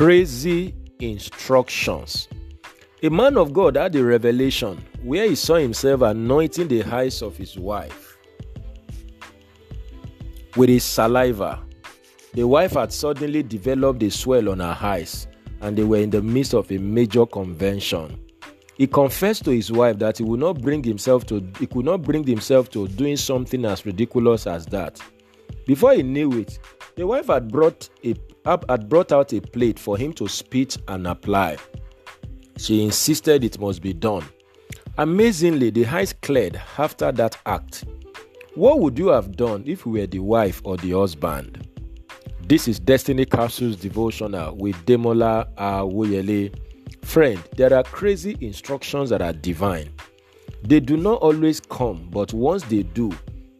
Crazy instructions. A man of God had a revelation where he saw himself anointing the eyes of his wife with his saliva. The wife had suddenly developed a swell on her eyes, and they were in the midst of a major convention. He confessed to his wife that he would not bring himself to he could not bring himself to doing something as ridiculous as that. Before he knew it, the wife had brought a had brought out a plate for him to spit and apply. She insisted it must be done. Amazingly, the eyes cleared after that act. What would you have done if you were the wife or the husband? This is Destiny Capsules Devotional with Demola Awoyele. Friend, there are crazy instructions that are divine. They do not always come, but once they do,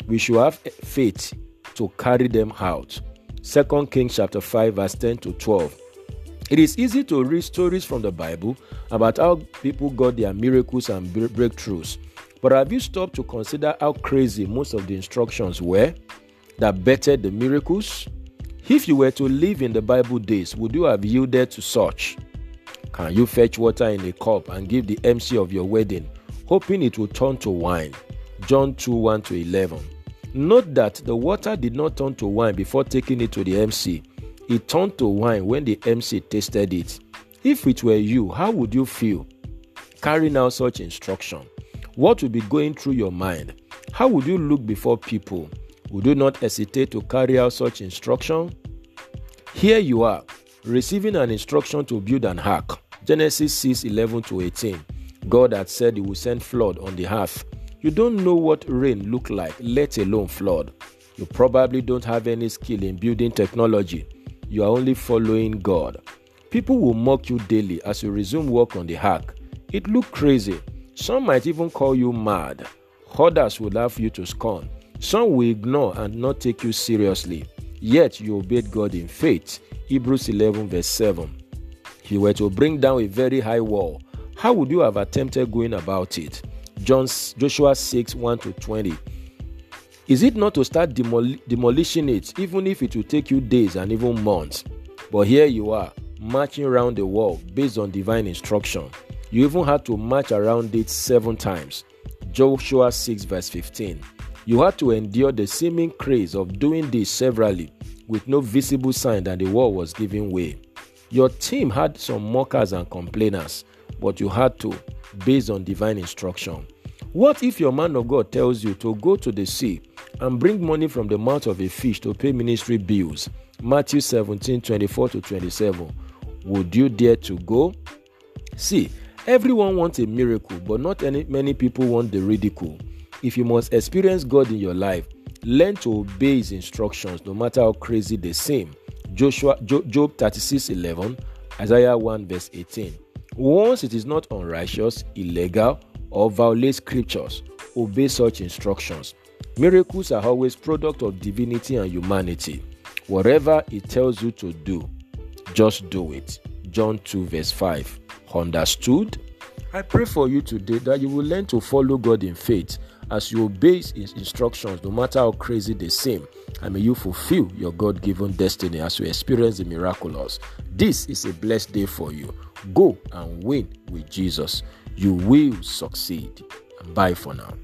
we should have faith to carry them out. 2 Kings chapter 5 verse 10 to 12. It is easy to read stories from the Bible about how people got their miracles and breakthroughs. But have you stopped to consider how crazy most of the instructions were that bettered the miracles? If you were to live in the Bible days, would you have yielded to such? Can you fetch water in a cup and give the MC of your wedding, hoping it will turn to wine? John 2 1 to 11. Note that the water did not turn to wine before taking it to the MC. It turned to wine when the MC tasted it. If it were you, how would you feel carrying out such instruction? What would be going through your mind? How would you look before people? Would you not hesitate to carry out such instruction? Here you are, receiving an instruction to build an ark. Genesis 6 11 to 18. God had said he would send flood on the earth you don't know what rain look like, let alone flood. You probably don't have any skill in building technology. You are only following God. People will mock you daily as you resume work on the ark. It look crazy. Some might even call you mad. Others will laugh you to scorn. Some will ignore and not take you seriously. Yet you obeyed God in faith. Hebrews 11 verse 7. If you were to bring down a very high wall, how would you have attempted going about it? John, Joshua 6 1 to 20. Is it not to start demol- demolishing it, even if it will take you days and even months? But here you are, marching around the wall based on divine instruction. You even had to march around it seven times. Joshua 6, verse 15. You had to endure the seeming craze of doing this severally with no visible sign that the wall was giving way. Your team had some mockers and complainers, but you had to based on divine instruction. What if your man of God tells you to go to the sea and bring money from the mouth of a fish to pay ministry bills? Matthew 17 24 to 27. Would you dare to go? See, everyone wants a miracle, but not any, many people want the ridicule. If you must experience God in your life, learn to obey His instructions no matter how crazy they seem. Joshua, Job 36 11, Isaiah 1 verse 18. Once it is not unrighteous, illegal, or violates scriptures, obey such instructions. Miracles are always product of divinity and humanity. Whatever it tells you to do, just do it. John 2 verse 5. Understood? I pray for you today that you will learn to follow God in faith as you obey His instructions, no matter how crazy they seem, and may you fulfill your God given destiny as you experience the miraculous. This is a blessed day for you. Go and win with Jesus. You will succeed. Bye for now.